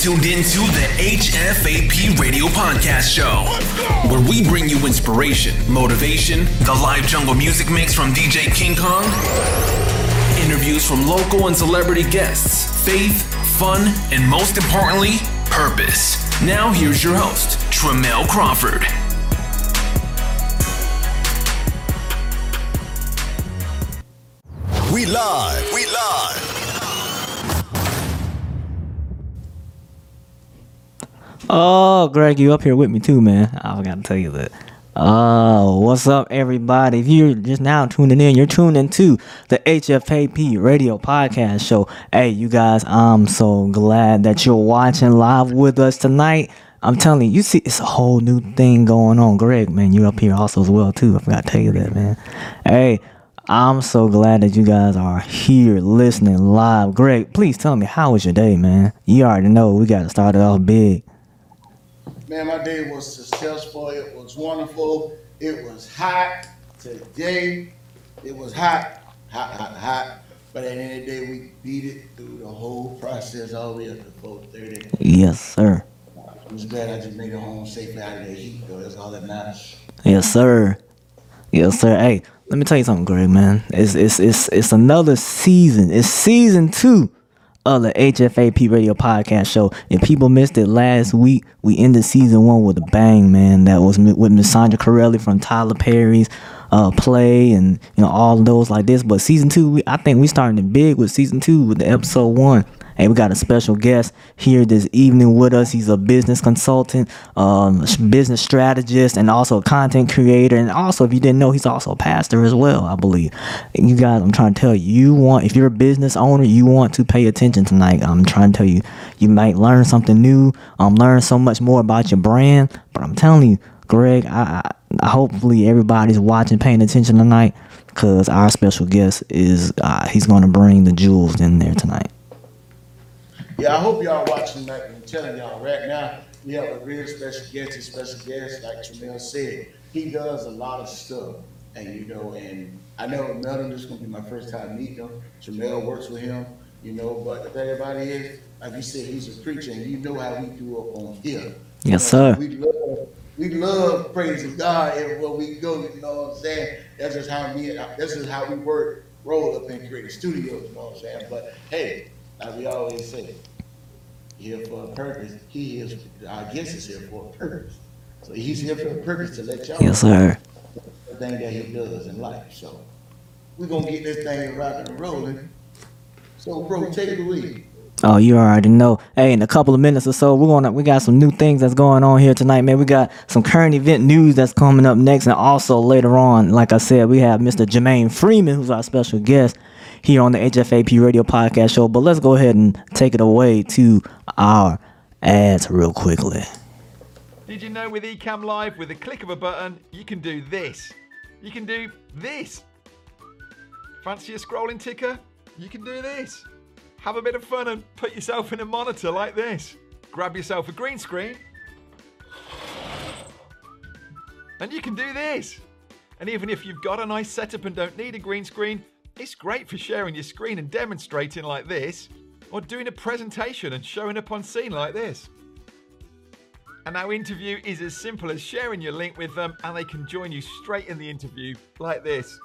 tuned into the HFAP Radio Podcast Show, where we bring you inspiration, motivation, the live jungle music mix from DJ King Kong, interviews from local and celebrity guests, faith, fun, and most importantly, purpose. Now, here's your host, Tramel Crawford. We live. We live. Oh, Greg, you up here with me too, man. I forgot to tell you that. Oh, what's up, everybody? If you're just now tuning in, you're tuning to the HFAP Radio Podcast Show. Hey, you guys, I'm so glad that you're watching live with us tonight. I'm telling you, you see, it's a whole new thing going on. Greg, man, you're up here also as well too. I forgot to tell you that, man. Hey, I'm so glad that you guys are here listening live. Greg, please tell me how was your day, man? You already know we got to start it off big. Man, my day was successful. It was wonderful. It was hot today. It was hot, hot, hot, hot. But at the end of the day, we beat it through the whole process all the way up to 4:30. Yes, sir. I was glad I just made it home safely out of the heat, though. That's all that matters. Yes, sir. Yes, sir. Hey, let me tell you something, Greg, man. It's it's it's it's another season. It's season two of the HFAP Radio Podcast Show. If people missed it last week, we ended season one with a bang, man. That was with Miss Sandra Corelli from Tyler Perry's uh, play, and you know all those like this. But season two, we, I think we starting it big with season two with the episode one. Hey, we got a special guest here this evening with us. He's a business consultant, um, business strategist, and also a content creator. And also, if you didn't know, he's also a pastor as well, I believe. You guys, I'm trying to tell you, you want, if you're a business owner, you want to pay attention tonight. I'm trying to tell you, you might learn something new, um, learn so much more about your brand. But I'm telling you, Greg, I, I hopefully everybody's watching, paying attention tonight, because our special guest is, uh, he's going to bring the jewels in there tonight. Yeah, I hope y'all watching tonight. I'm telling y'all right now, we have a real special guest. A special guest, like Tramel said, he does a lot of stuff, and you know, and I never met him. This is gonna be my first time meeting him. Tramel works with him, you know. But the thing about it is, like you said, he's a preacher, and you know how we do up on here. Yes, sir. We love, we love praising God everywhere we go. You know what I'm saying? That's just how me. This is how we work. Roll up and create studios. You know what I'm saying? But hey, like we always say, here for a purpose. He is, our guest is here for a purpose. So he's here for a purpose to let y'all Yes, know sir. the thing that he does in life. So we're gonna get this thing rocking and rolling. So bro, take it away. Oh, you already know. Hey, in a couple of minutes or so, we're gonna we got some new things that's going on here tonight, man. We got some current event news that's coming up next, and also later on, like I said, we have Mr. Jermaine Freeman, who's our special guest here on the HFAP Radio Podcast Show. But let's go ahead and take it away to our ads real quickly. Did you know with Ecamm Live, with a click of a button, you can do this? You can do this. Fancy a scrolling ticker? You can do this. Have a bit of fun and put yourself in a monitor like this. Grab yourself a green screen. And you can do this. And even if you've got a nice setup and don't need a green screen, it's great for sharing your screen and demonstrating like this, or doing a presentation and showing up on scene like this. And our interview is as simple as sharing your link with them and they can join you straight in the interview like this.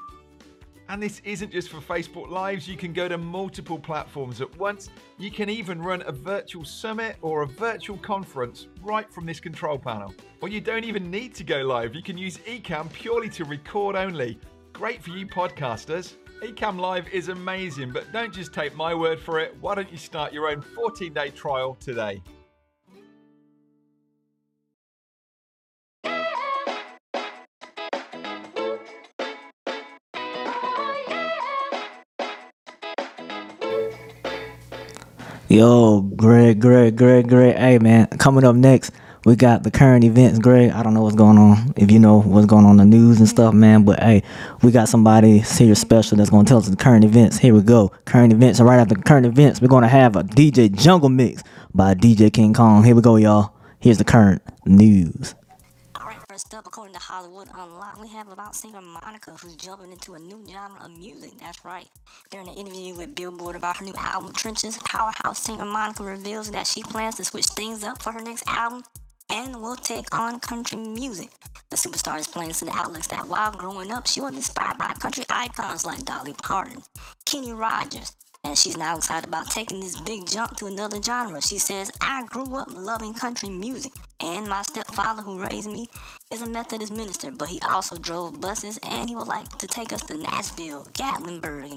And this isn't just for Facebook Lives, you can go to multiple platforms at once. You can even run a virtual summit or a virtual conference right from this control panel. Or you don't even need to go live, you can use Ecamm purely to record only. Great for you podcasters. Ecamm Live is amazing, but don't just take my word for it. Why don't you start your own 14 day trial today? Yo, Greg, Greg, Greg, Greg. Hey, man, coming up next, we got the current events. Greg, I don't know what's going on, if you know what's going on in the news and stuff, man, but hey, we got somebody here special that's to tell us the current events. Here we go. Current events. And right after current events, we're to have a DJ Jungle Mix by DJ King Kong. Here we go, y'all. Here's the current news. First up, according to Hollywood Unlocked, we have about singer Monica who's jumping into a new genre of music. That's right. During an interview with Billboard about her new album, Trenches, powerhouse singer Monica reveals that she plans to switch things up for her next album and will take on country music. The superstar explains to the outlets that while growing up, she was inspired by country icons like Dolly Parton, Kenny Rogers, and she's now excited about taking this big jump to another genre. She says, I grew up loving country music, and my stepfather, who raised me, is a Methodist minister, but he also drove buses, and he would like to take us to Nashville, Gatlinburg,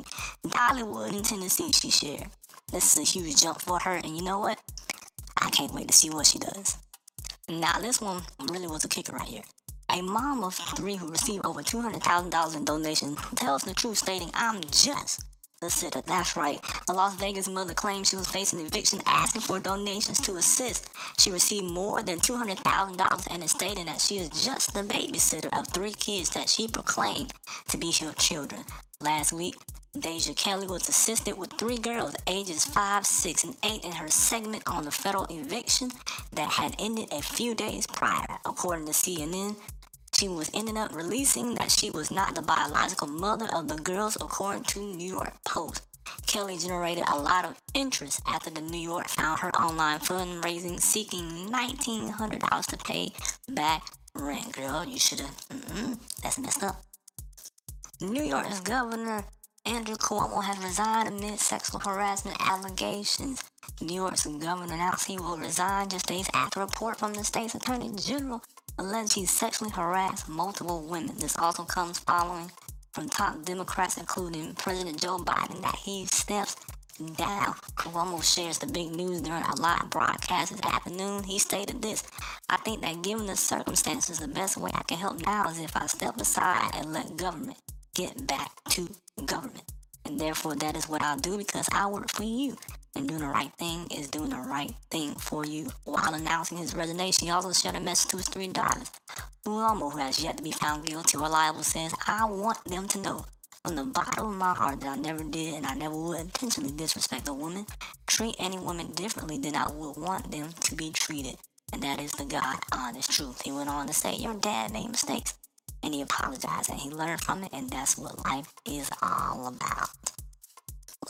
and Dollywood in Tennessee, she shared. This is a huge jump for her, and you know what? I can't wait to see what she does. Now, this one really was a kicker right here. A mom of three who received over $200,000 in donations tells the truth, stating, I'm just the sitter. That's right. A Las Vegas mother claimed she was facing eviction, asking for donations to assist. She received more than $200,000 and is stating that she is just the babysitter of three kids that she proclaimed to be her children. Last week, Deja Kelly was assisted with three girls, ages 5, 6, and 8, in her segment on the federal eviction that had ended a few days prior. According to CNN, she was ended up releasing that she was not the biological mother of the girls, according to New York Post. Kelly generated a lot of interest after the New York found her online fundraising seeking $1,900 to pay back rent. Girl, you should have. That's messed up. New York's governor Andrew Cuomo has resigned amid sexual harassment allegations. New York's governor announced he will resign just days after a report from the state's attorney general alleged he sexually harassed multiple women. This also comes following from top Democrats, including President Joe Biden, that he steps down. Cuomo shares the big news during a live broadcast this afternoon. He stated this I think that given the circumstances, the best way I can help now is if I step aside and let government get back to government. And therefore, that is what I'll do because I work for you. And doing the right thing is doing the right thing for you. While announcing his resignation, he also shared a message to his three daughters. Cuomo, who has yet to be found guilty or liable, says, I want them to know from the bottom of my heart that I never did and I never would intentionally disrespect a woman, treat any woman differently than I would want them to be treated. And that is the God honest truth. He went on to say, Your dad made mistakes and he apologized and he learned from it, and that's what life is all about.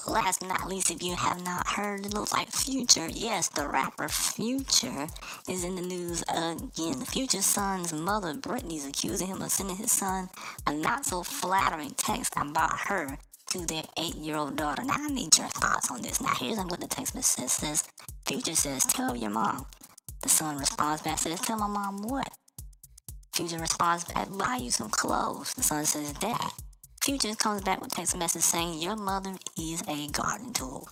Last but not least, if you have not heard, it looks like Future. Yes, the rapper Future is in the news again. Future's son's mother, Brittany, is accusing him of sending his son a not so flattering text about her to their eight year old daughter. Now, I need your thoughts on this. Now, here's what the text message says Future says, Tell your mom. The son responds back, says, Tell my mom what? Future responds back, buy you some clothes. The son says, Dad. Future comes back with text message saying, Your mother is a garden tool.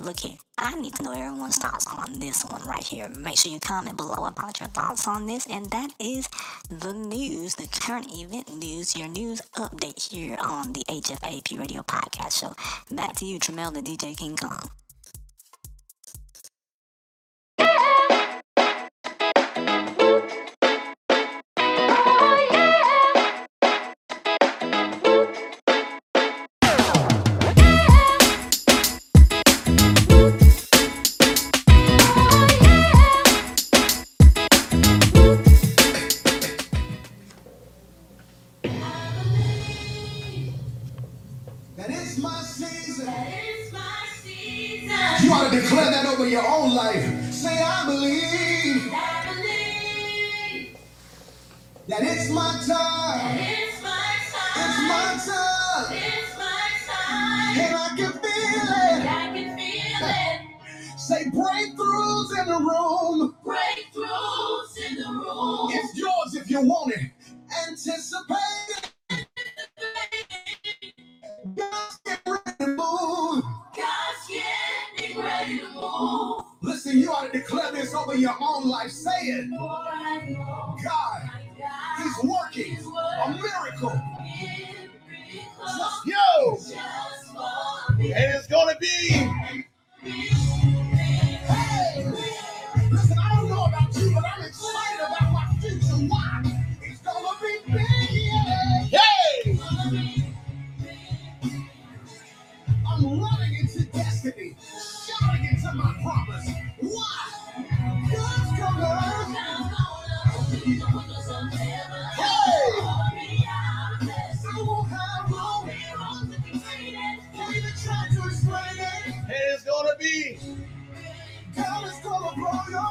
Look here, I need to know everyone's thoughts on this one right here. Make sure you comment below about your thoughts on this. And that is the news, the current event news, your news update here on the HFAP Radio Podcast Show. Back to you, Tramel, the DJ King Kong.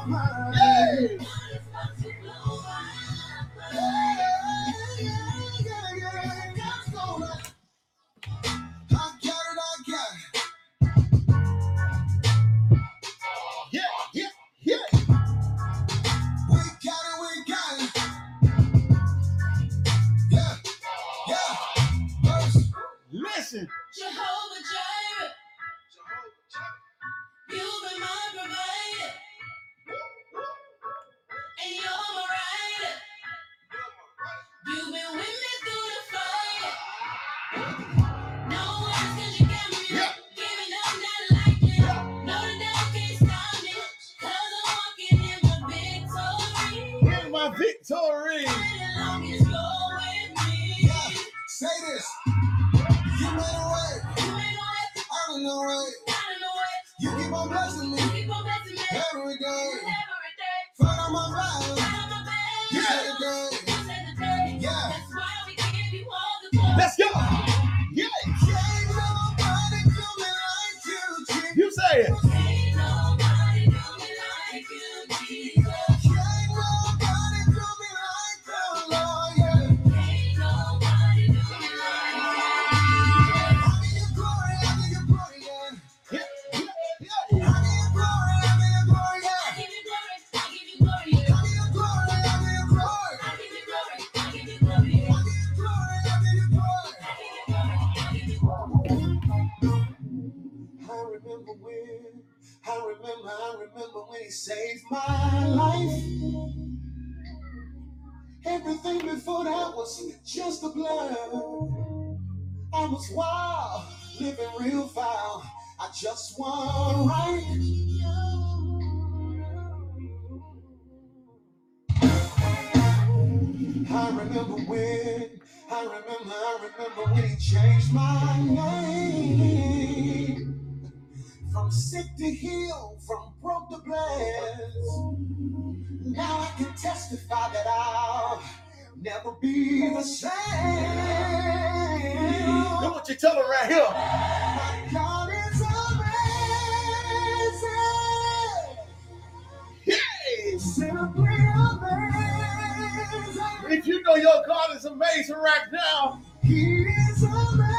mama. Before that was just a blur. I was wild, living real foul. I just want right. I remember when, I remember, I remember when he changed my name. From sick to heal, from broke to blessed. Now I can testify that I'll never be the same. Look what you tell her right here. My God is amazing. Yay. Simply amazing. If you know your God is amazing right now, He is amazing.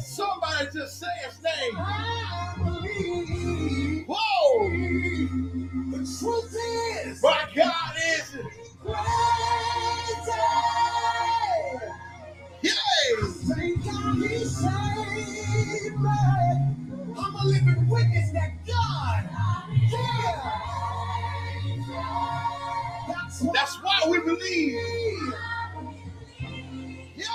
somebody just say his name. I believe. Whoa. The truth is, My God is. Yeah. That's why we believe. we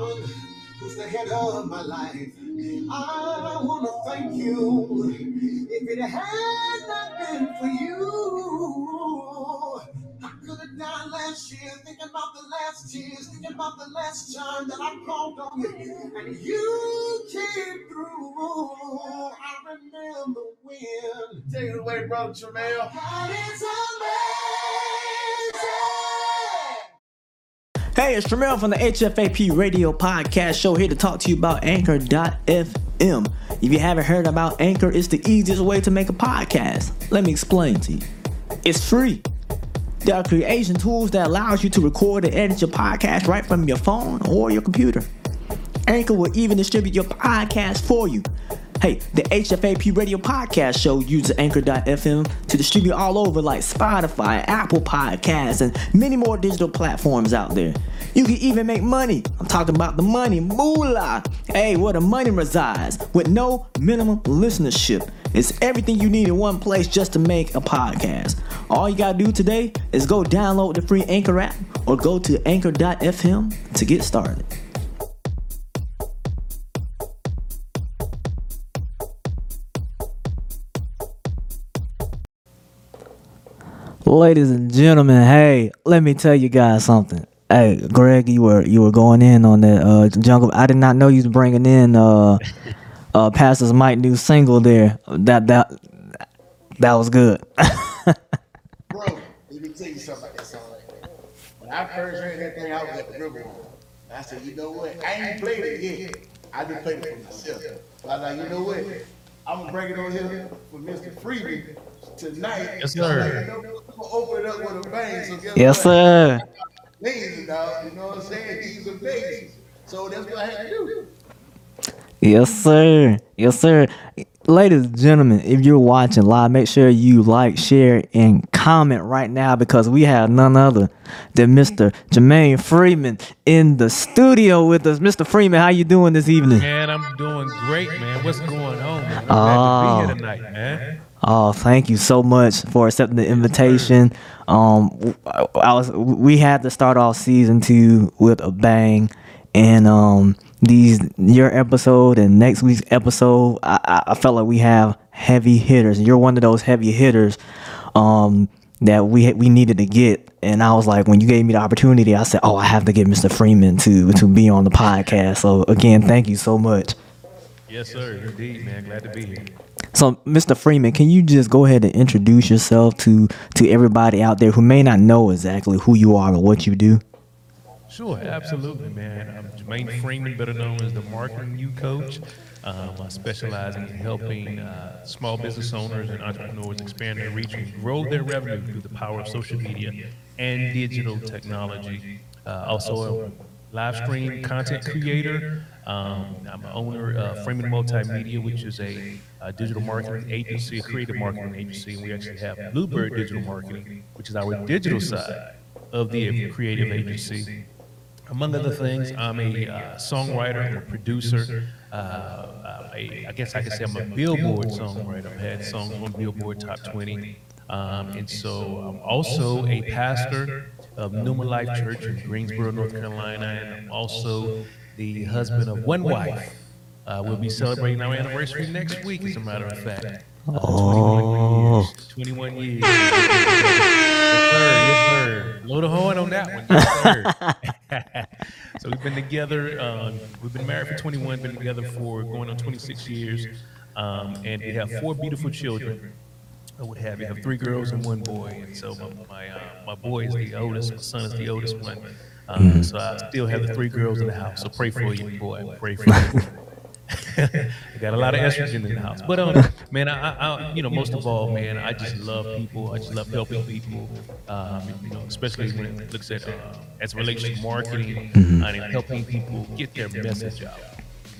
God, who's the head of my life. I want to thank you. If it had not been for you, I could have died last year thinking about the last tears, thinking about the last time that I called on you. And you came through. I remember when. Take it away, brother Tramel. God is amazing. Hey, it's Tramel from the HFAP Radio Podcast Show here to talk to you about Anchor.fm. If you haven't heard about Anchor, it's the easiest way to make a podcast. Let me explain to you. It's free. There are creation tools that allows you to record and edit your podcast right from your phone or your computer. Anchor will even distribute your podcast for you. Hey, the HFAP Radio Podcast Show uses Anchor.fm to distribute all over like Spotify, Apple Podcasts, and many more digital platforms out there. You can even make money. I'm talking about the money, moolah. Hey, where the money resides with no minimum listenership. It's everything you need in one place just to make a podcast. All you gotta do today is go download the free Anchor app or go to Anchor.fm to get started. Ladies and gentlemen, hey, let me tell you guys something. Hey, Greg, you were you were going in on that uh jungle. I did not know you was bringing in uh uh Pastor's Mike new single there. That that that was good. Bro, let me tell you something about that song. When I first heard that thing, I was at the river. I said, you know what? I ain't played it yet. I just played it for myself. So I like, you know what? I'm gonna bring it on here for Mr. Freeman tonight. Yes, sir. I'm gonna open it up with a bang. So guess yes, what? sir. Amazing, dog. You know what I'm saying? He's amazing. So that's what I had to do. Yes, sir. Yes, sir. Ladies and gentlemen, if you're watching live, make sure you like, share, and comment right now because we have none other than Mr. Jermaine Freeman in the studio with us. Mr. Freeman, how you doing this evening? Man, I'm doing great, man. What's going on, man? I'm Oh. to be here tonight, man. Oh, thank you so much for accepting the invitation. Um, I was we had to start off season two with a bang, and um, these your episode and next week's episode, I, I, I felt like we have heavy hitters. And you're one of those heavy hitters, um, that we we needed to get. And I was like, when you gave me the opportunity, I said, oh, I have to get Mr. Freeman to to be on the podcast. So again, thank you so much. Yes, sir. Indeed, man. Glad to be here. So, Mr. Freeman, can you just go ahead and introduce yourself to to everybody out there who may not know exactly who you are or what you do? Sure, absolutely, man. I'm Jermaine Freeman, better known as the Marketing U Coach. Um, I specialize in helping uh, small business owners and entrepreneurs expand their reach and grow their revenue through the power of social media and digital technology. Uh, also, a live stream content creator. Um, I'm an owner of Freeman Multimedia, which is a, uh digital marketing agency, a creative marketing agency, and we actually have Bluebird Digital Marketing, which is our digital side of the creative agency. Among other things, I'm a uh, songwriter, I'm a producer. Uh, uh, a, I guess I could say I'm a Billboard songwriter. I've had songs on Billboard Top 20. Um, and so I'm also a pastor of Numa Life Church in Greensboro, North Carolina. And I'm also the husband of one wife. Uh, we'll be celebrating our anniversary next week, as a matter of fact. Uh, 21 years. 21 years. Yes, sir. Yes, sir. Load the horn on that one. Yes, so we've been together. Um, we've been married for 21. Been together for going on 26 years, um, and we have four beautiful children. I would have you have three girls and one boy, and so my my, uh, my boy is the oldest. My son is the oldest one. Um, so I still have the three girls in the house. So pray for you, boy. Pray for you. I got a lot of estrogen in the house. But um, man, I, I, I, you know, most of all, man, I just love people. I just love helping people. Um, you know, especially when it looks at uh, as it relates to marketing uh, and helping people get their message out.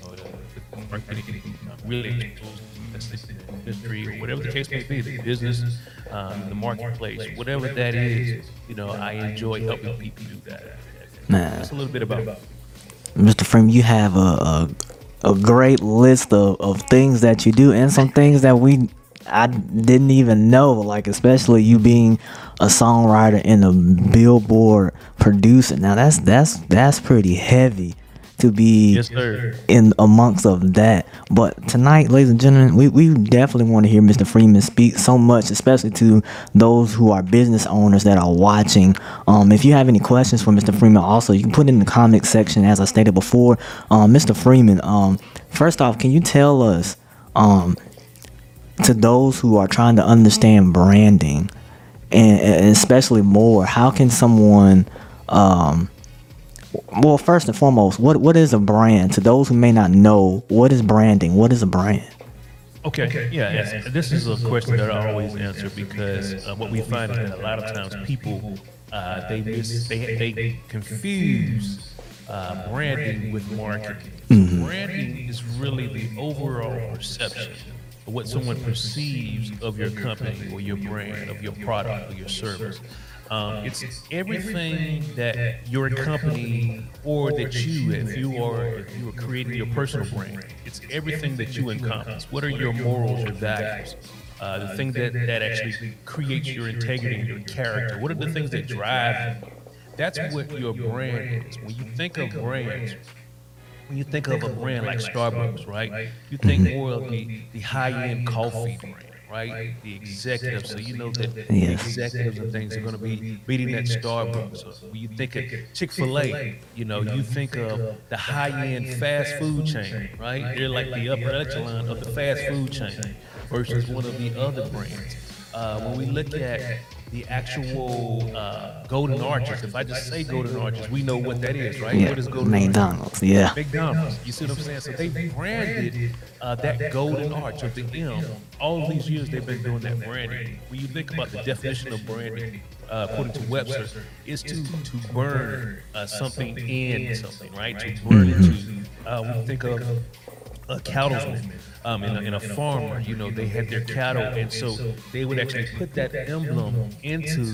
You know, the, the marketing uh, really expose the message in the industry or whatever the case may be, the business, um, the marketplace, whatever that is. You know, I enjoy helping people do that. Man. That's a little bit about. Mr. Freeman, you have a, a a great list of, of things that you do and some things that we I didn't even know, like especially you being a songwriter and a billboard producer. Now that's that's that's pretty heavy to be Yes, in amongst of that. But tonight, ladies and gentlemen, we, we definitely want to hear Mr. Freeman speak so much, especially to those who are business owners that are watching. Um, if you have any questions for Mr. Freeman, also you can put it in the comment section, as I stated before. Um, Mr. Freeman, um, first off, can you tell us, um, to those who are trying to understand branding, and, and especially more, how can someone um, well, first and foremost, what what is a brand? To those who may not know, what is branding? What is a brand? Okay, okay. yeah, yes. this is a question that I always answer because uh, what we find is that a lot of times people uh, they mis- they they confuse uh, branding with marketing. So branding is really the overall perception of what someone perceives of your company or your brand, of your product or your service. Um, it's everything that your company or that you, if you are, if you are creating your personal brand, it's everything that you encompass. What are your morals, your values? Uh, the thing that, that actually creates your integrity your character. What are the things that drive you? That's what your brand is. When you think of brands, when you think of a brand like Starbucks, right? You think more of the, the high-end coffee brand, right? The executives, so you know that the Yes. executives and things are going to be meeting at Starbucks. Or when you think of Chick-fil-A, you know, you think of the high-end fast food chain, right? They're like the upper echelon of the fast food chain versus one of the other brands. Uh, when we look at the actual uh, Golden Arches, if I just say Golden Arches, we know what that is, right? Yeah, What is Golden Arches? McDonald's. Yeah. McDonald's. You see what I'm saying? So they branded uh, that golden arch of the M. All these years they've been doing that branding. When you think about the definition of branding, uh, according to Webster, is to to burn uh, something in something, right? To burn into. Uh, when you think of a cattleman um, and, a, and a farmer, you know, they had their cattle, and so they would actually put that emblem into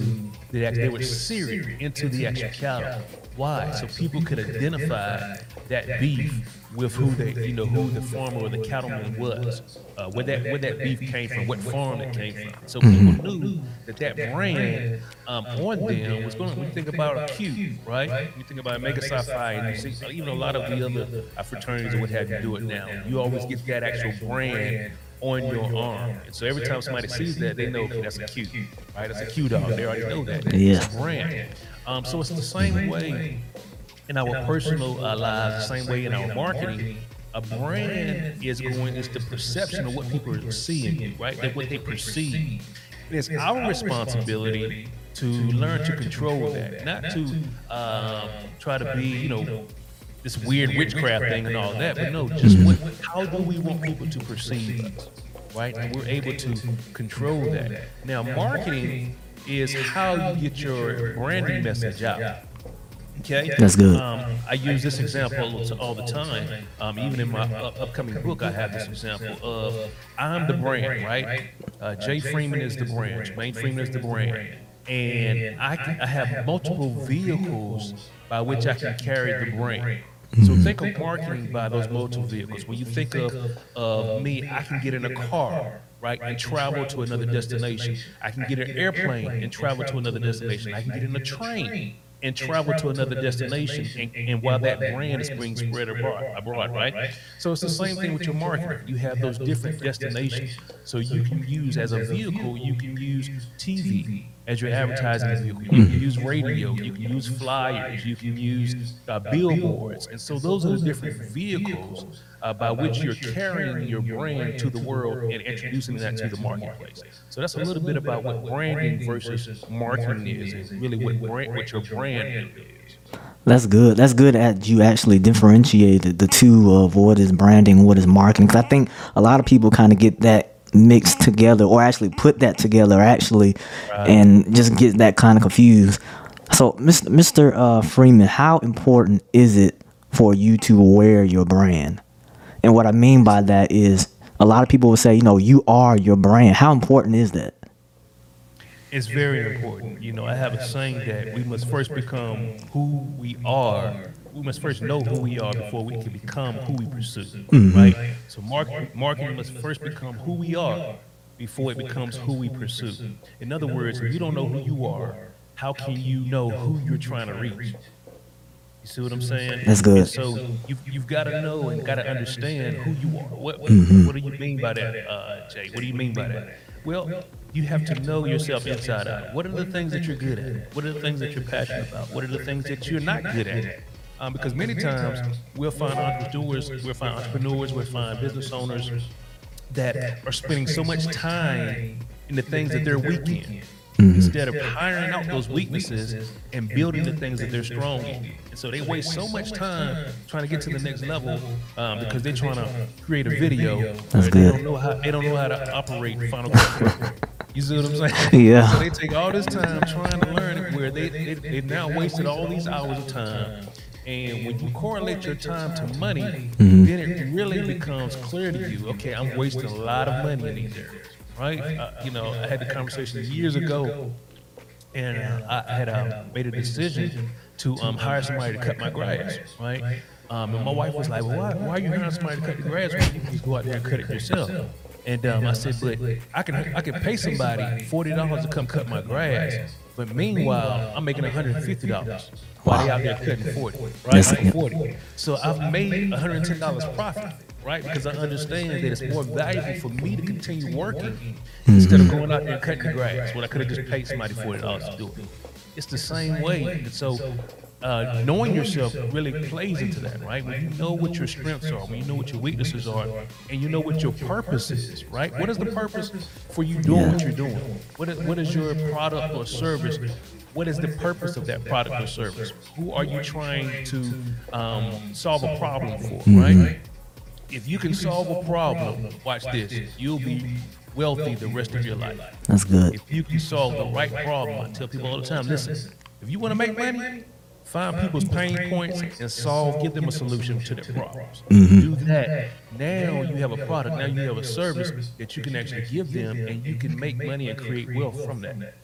the act- they would sear it into the actual cattle. Why? So people could identify that beef with who they, you know, who the farmer or the cattleman was, uh, where that where that beef came from, what farm it came from. So people knew that that brand um, on them was going. When you think about a Q, right? You think about Omega Psi Phi, and you see even a lot of the other fraternities or what have you do it now. You always get that actual brand on your arm. And so every time somebody sees that, they know, that's a Q, right? That's a Q dog. They already know that. It's a brand. Um, so it's the same way in our personal uh, lives, the same way in our marketing. A brand is going is the perception of what people are seeing, right? That what they perceive. It is our responsibility to learn to control that, not to um, try to be, you know, this weird witchcraft thing and all that, but no, just what, how do we want people to perceive us, right? And we're able to control that. Now, marketing is how you get your branding message out. Okay, That's good. Um, I use this example all the time. Um, even in my up- upcoming book, I have this example of I'm the brand, right? Uh, Jay Freeman is the brand. Jermaine Freeman is the brand, and I can, I have multiple vehicles by which I can carry the brand. So think of marketing by those multiple vehicles. When you think of of me, I can get in a car right, and travel to another destination. I can get an airplane and travel to another destination. I can get in a train and travel to another destination, and, and while that brand is being spread abroad, abroad, right? So it's the same thing with your marketing. You have those different destinations. So you can use as a vehicle, you can use TV as your advertising vehicle. You can use radio, you can use flyers, you can use uh, billboards, and so those are the different vehicles uh, by which you're carrying your brand to the world and introducing that to the marketplace. So that's a little bit about what branding versus marketing is, and really what brand, what your brand is. That's good. That's good that you actually differentiated the two of what is branding, what is marketing. Because I think a lot of people kind of get that mixed together, or actually put that together, actually, and just get that kind of confused. So, Mr. Mr. Uh, Freeman, how important is it for you to wear your brand? And what I mean by that is, a lot of people will say, you know, you are your brand. How important is that? It's very important. You know, I have a saying that we must first become who we are. We must first know who we are before we can become who we pursue, mm-hmm. right? So marketing, marketing must first become who we are before it becomes who we pursue. In other words, if you don't know who you are, how can you know who you're trying to reach? You see what I'm saying? That's good. And so you've, you've got to know and got to understand who you are. What, what, what do you mean by that, uh, Jay? What do you mean by that? Well, you have to know yourself inside out. What are the things that you're good at? What are the things that you're passionate about? What are the things that you're not good at? Um, because many times we'll find entrepreneurs, we'll find entrepreneurs, we'll find business owners that are spending so much time in the things that they're weak in instead of hiring out those weaknesses and building the things that they're strong in. And so they waste so much time trying to get to the next level um, because they're trying to create a video. That's where They good. don't know how they don't know how to operate Final Cut. You see what I'm saying? Yeah. So they take all this time trying to learn it, where they they they now wasted all these hours of time And when you correlate your time to money, Mm-hmm. then it really becomes clear to you, okay, I'm wasting a lot of money in these areas, right? Uh, you know, I had the conversation years ago, and uh, I had uh, made a decision to um, hire somebody to cut my grass, right? Um, and my wife was like, well, why, why are you hiring somebody to cut the grass when you can just go out there and cut it yourself? And um, I said, but I can I can pay somebody forty dollars to come cut my grass, but meanwhile I'm making one hundred and fifty dollars while they out there cutting forty, right? Yes. Forty. So I've made one hundred and ten dollars profit, right? Because I understand that it's more valuable for me to continue working instead of going out there and cutting the grass. When I could have just paid somebody forty dollars to do it. It's the same way. And so uh, knowing yourself really plays into that, right? When you know what your strengths are, when you know what your weaknesses are, and you know what your purpose is, right? What is the purpose for you doing what you're doing? What is, what is your product or service? What is the purpose of that product or service? Who are you trying to um, solve a problem for, right? If you can solve a problem, watch this, you'll be wealthy the rest of your life. That's good. If you can solve the right problem, I tell people all the time, listen, if you want to make money, find people's pain points and solve, give them a solution to their problems. Mm-hmm. Do that. Now you have a product, now you have a service that you can actually give them and you can make money and create wealth from that.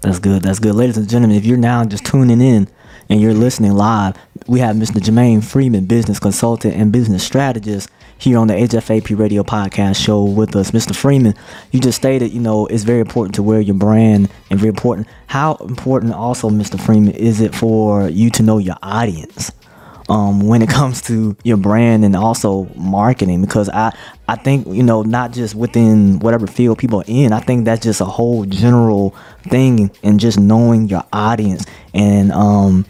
That's good. That's good. Ladies and gentlemen, if you're now just tuning in and you're listening live, we have Mr. Jermaine Freeman, business consultant and business strategist, here on the HFAP Radio Podcast Show with us. Mr. Freeman, you just stated, you know, it's very important to wear your brand and very important. How important also, Mr. Freeman, is it for you to know your audience? Um, when it comes to your brand and also marketing because I I think you know not just within whatever field people are in I think that's just a whole general thing and just knowing your audience. And um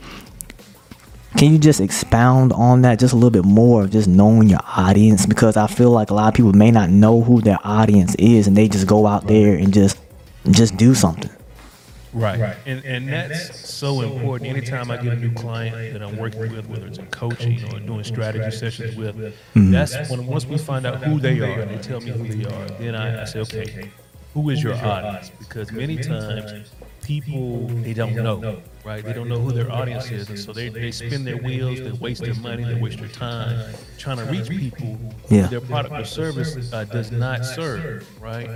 can you just expound on that just a little bit more of just knowing your audience? Because I feel like a lot of people may not know who their audience is and they just go out there and just just do something Right. And, and that's so important. Anytime I get a new client that I'm working with, whether it's in coaching or doing strategy sessions with, that's when once we find out who they are and they tell me who they are, then I, I say, okay, who is your audience? Because many times people they don't know, right? They don't know who their audience is, and so they, they spin their wheels, they waste their money, they waste their time trying to reach people Yeah. their product or service uh, does not serve, right?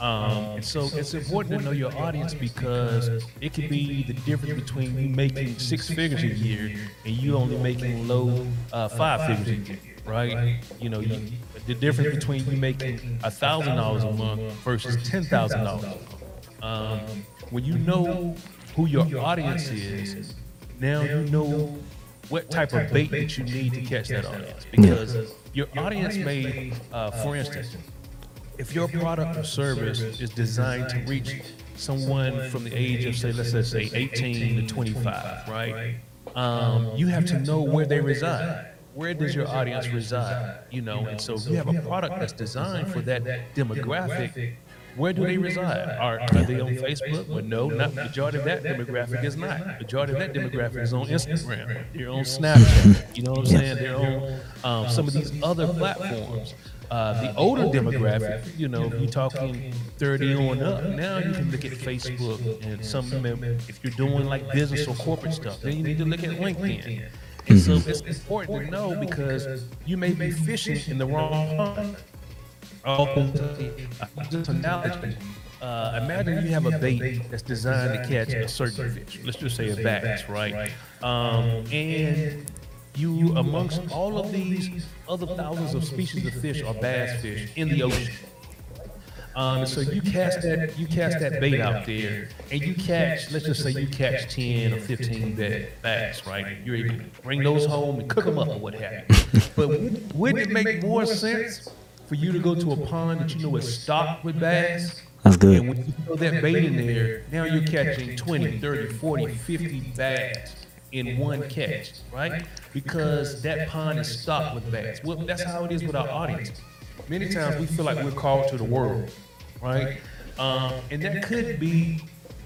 Um, and so it's important to know your audience because it could be the difference between you making six figures a year and you only making low uh, five figures a year, right? You know, you, the difference between you making a thousand dollars a month versus ten thousand dollars. Um, when you know who your audience is, now you know what type of bait that you need to catch that audience. Because your audience may, uh, for instance, if your product or service is designed to reach someone from the age of say let's just say 18 to 25 right um, you have to know where they reside where does your audience reside you know and so if you have a product that's designed for that demographic where do they reside? Are, are they on Facebook? Well, no, not majority of that demographic is not. Majority of that demographic is on Instagram. They're on Snapchat. You know what I'm saying? They're on um, some of these other platforms. Uh, the older demographic, you know, if you're talking 30 on up, now you can look at Facebook and some, if you're doing like business or corporate stuff, then you need to look at LinkedIn. And so it's important to know because you may be fishing in the wrong pond. Oh, just analogy. Uh, imagine you have a bait that's designed to catch a certain fish. Let's just say a bass, right? Um, and you, amongst all of these other thousands of species of fish or bass fish in the ocean. Um, so you cast that you cast that bait out there, and you catch. Let's just say you catch ten or fifteen bass, right? You're able to bring those home and cook them up or what have you. But wouldn't wouldn't it make more sense for you to go to a pond that you know is stocked with bass? That's good. And when you throw that bait in there, now you're catching 20, 30, 40, 50 bass in one catch, right? Because that pond is stocked with bass. Well, that's how it is with our audience. Many times we feel like we're called to the world, right? Um, and that could be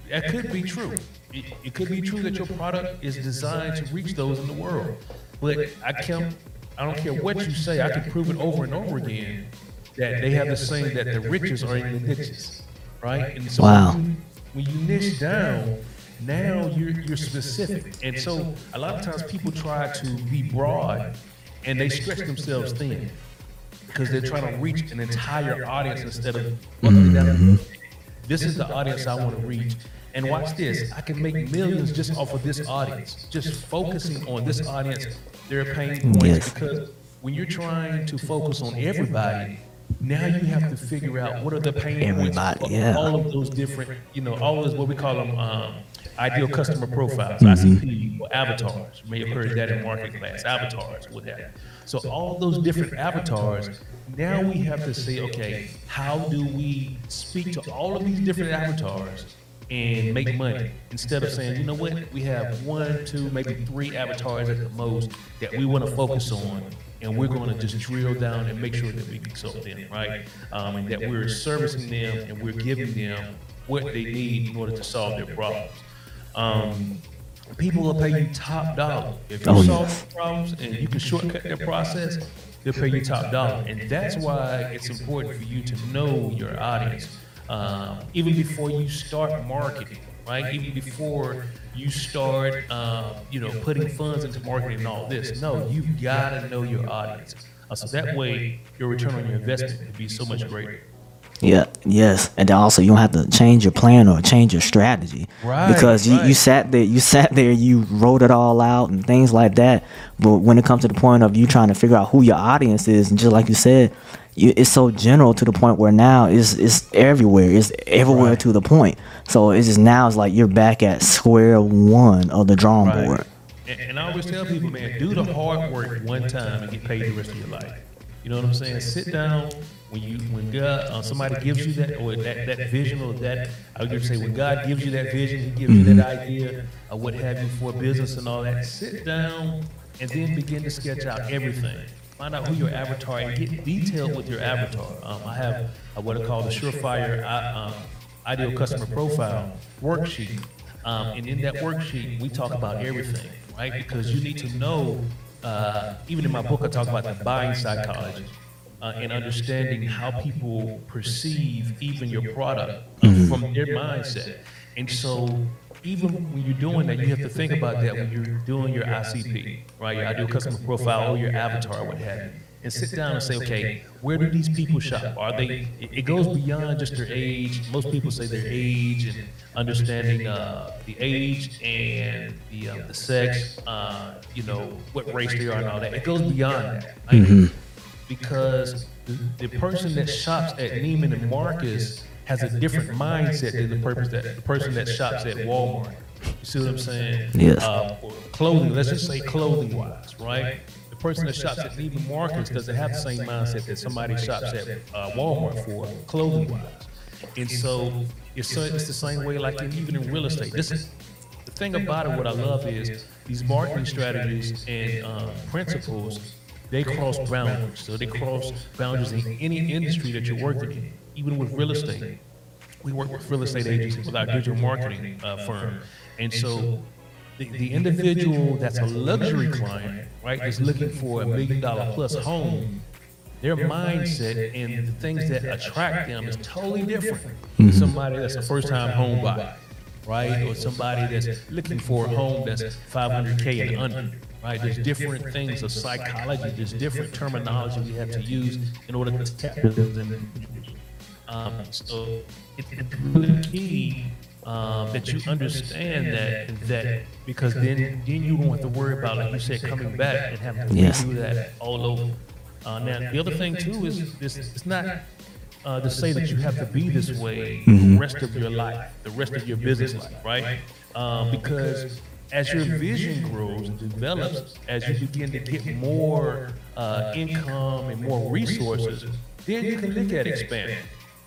that could be true. It, it could be true that your product is designed to reach those in the world. But I can't I don't care what you say, I can prove it over and over again that they have the saying that the riches are in the niches, right? And so Wow. when, you, when you niche down, Now you're you're specific, and so a lot of times people try to be broad, and they stretch themselves thin because they're trying to reach an entire audience instead of down. This is the audience I want to reach. And watch this. I can make millions just off of this audience. Just focusing on this audience, their pain points. Yes. Because when you're trying to focus on everybody, now you have to figure out what are the pain Everybody, points. of yeah. All of those different, you know, all those what we call them um, ideal customer profiles, Mm-hmm. ICP, or avatars. You may have heard that in market class, avatars, what have you. So all those different avatars, now we have to say, okay, how do we speak to all of these different avatars and make money instead of saying, you know what, we have one, two, maybe three avatars at the most that we want to focus on, and we're going to just drill down and make sure that we consult them, right? Um, and that we're servicing them and we're giving them what they need in order to solve their problems. Um, people will pay you top dollar if you Oh, solve yes. problems and you can shortcut their process. They'll pay you top dollar, and that's why it's important for you to know your audience um, even before you start marketing, right? Even before you start, uh, you know, putting funds into marketing and all this. No, you've gotta know your audience, uh, so that way your return on your investment can be so much greater. Yeah, yes, and then also you don't have to change your plan or change your strategy, Right, Because you, you sat there, you sat there, you wrote it all out and things like that. But when it comes to the point of you trying to figure out who your audience is, and just like you said, you, it's so general to the point where now it's it's everywhere, it's everywhere Right. to the point. So it's just now it's like you're back at square one of the drawing Right. board. And, and I always tell people, man, do the hard work one time and get paid the rest of your life. You know what I'm saying? Sit down when you when God uh, somebody gives you that or that, that vision or that I would say when God gives you that vision, He gives you that idea or what have you for business and all that. Sit down and then begin to sketch out everything. Find out who your avatar and get detailed with your avatar. Um, I have uh, what I call the Surefire uh, um, Ideal Customer Profile worksheet. Um, and in that worksheet, we talk about everything, right? Because you need to know, uh, even in my book, I talk about the buying psychology uh, and understanding how people perceive even your product uh, from their mindset. And so, even when you're doing that, you have to think about that when you're doing your ICP, right? Your ideal customer profile or your avatar, what have you. And sit down and say, okay, where do these people shop? Are they, it it goes beyond just their age. Most people say their age and understanding uh, the age and the, uh, the sex, uh, you know, what race they are and all that. It goes beyond that. right? Because the, the person that shops at Neiman and Marcus has a different mindset than the purpose that the person that shops at Walmart. You see what I'm saying? Yes. Uh, clothing, let's just say clothing wise, right? The person that shops at Neiman Marcus doesn't have the same mindset that somebody shops at uh, Walmart for clothing wise. And so it's, so it's the same way like in, even in real estate. This is the thing about it, what I love is these marketing strategies and uh, principles, they cross boundaries. So they cross boundaries in any industry that you're working in, even with real estate. We work with real estate agencies with our digital marketing uh, firm. And so the, the individual that's a luxury client, right, is looking for a million dollar plus home, their mindset and the things that attract them is totally different. than Somebody that's a first time home buyer, right? Or somebody that's looking for a home that's 500K and under, right? There's different things of psychology, there's different terminology we have to use in order to tap those individuals. Um, so it, it's really key um, that you understand that that because then then you won't have to worry about like you said coming back and having to Yes. do that all over. Uh, now the other thing too is this it's not uh, to say that you have to be this way the rest of your life, the rest of your business life, right? Um, because as your vision grows and develops, as you begin to get more uh, income and more resources, then you can look at expanding.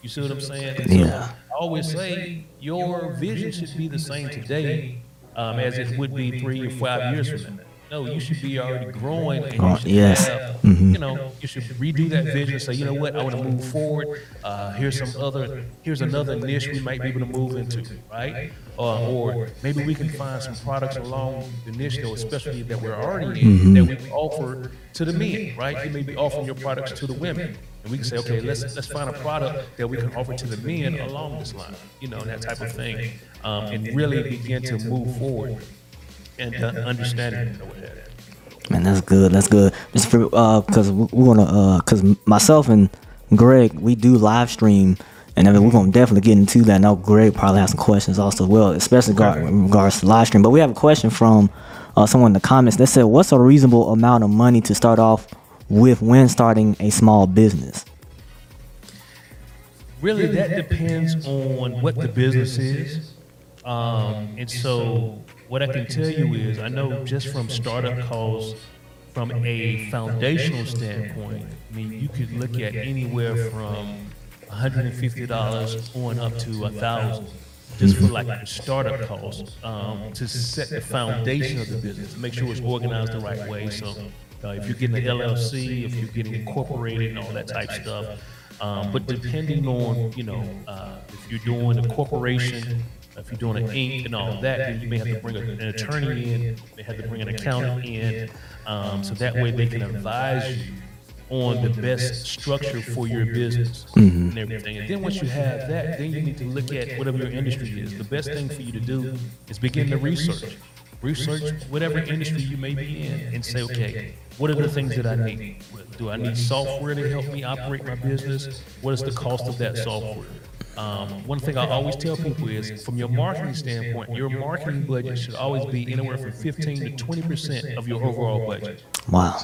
You see what I'm saying? And so Yeah. I always say your vision should be the same today um, as it would be three or five years from now. No, you should be already growing and you should yes. have Mm-hmm. you know, you should redo that vision. Say, you know what, I want to move forward. Uh, here's some other, here's another niche we might be able to move into, right? Uh, or maybe we can find some products along the niche, though, especially that we're already in, that we can offer to the men, right? You may be offering your products to the women, and we can say, okay, let's let's find a product that we can offer to the men along this line, you know, that type of thing, um, and really begin to move forward and uh, understanding. Man, that's good. That's good. Just for uh, cause we wanna uh, cause myself and Greg, we do live stream, and then we're gonna definitely get into that. Now, Greg probably has some questions also well, especially gar- in regards to live stream. But we have a question from uh, someone in the comments that said, "What's a reasonable amount of money to start off with when starting a small business?" Really, that depends on what the business is. Um, and so, what I can tell you is, I know just from startup costs, from a foundational standpoint, I mean, you could look at anywhere from $150 on up to a thousand, just for like startup costs, um, to set the foundation of the business, make sure it's organized the right way. So, uh, if you're getting an LLC, if you're getting incorporated and all that type stuff, um, but depending on, you know, uh, if you're doing a corporation, if you're doing an ink and all that, then you may have to bring an attorney in, may have to bring an accountant in, um, so that way they can advise you on the best structure for your business and everything. And then once you have that, then you need to look at whatever your industry is. The best thing for you to do is begin to research. Research whatever industry you may be in and say, okay, what are the things that I need? Do I need software to help me operate my business? What is the cost of that software? Um, one thing I always tell people is, from your marketing standpoint, your marketing budget should always be anywhere from 15 to 20 percent of your overall budget Wow.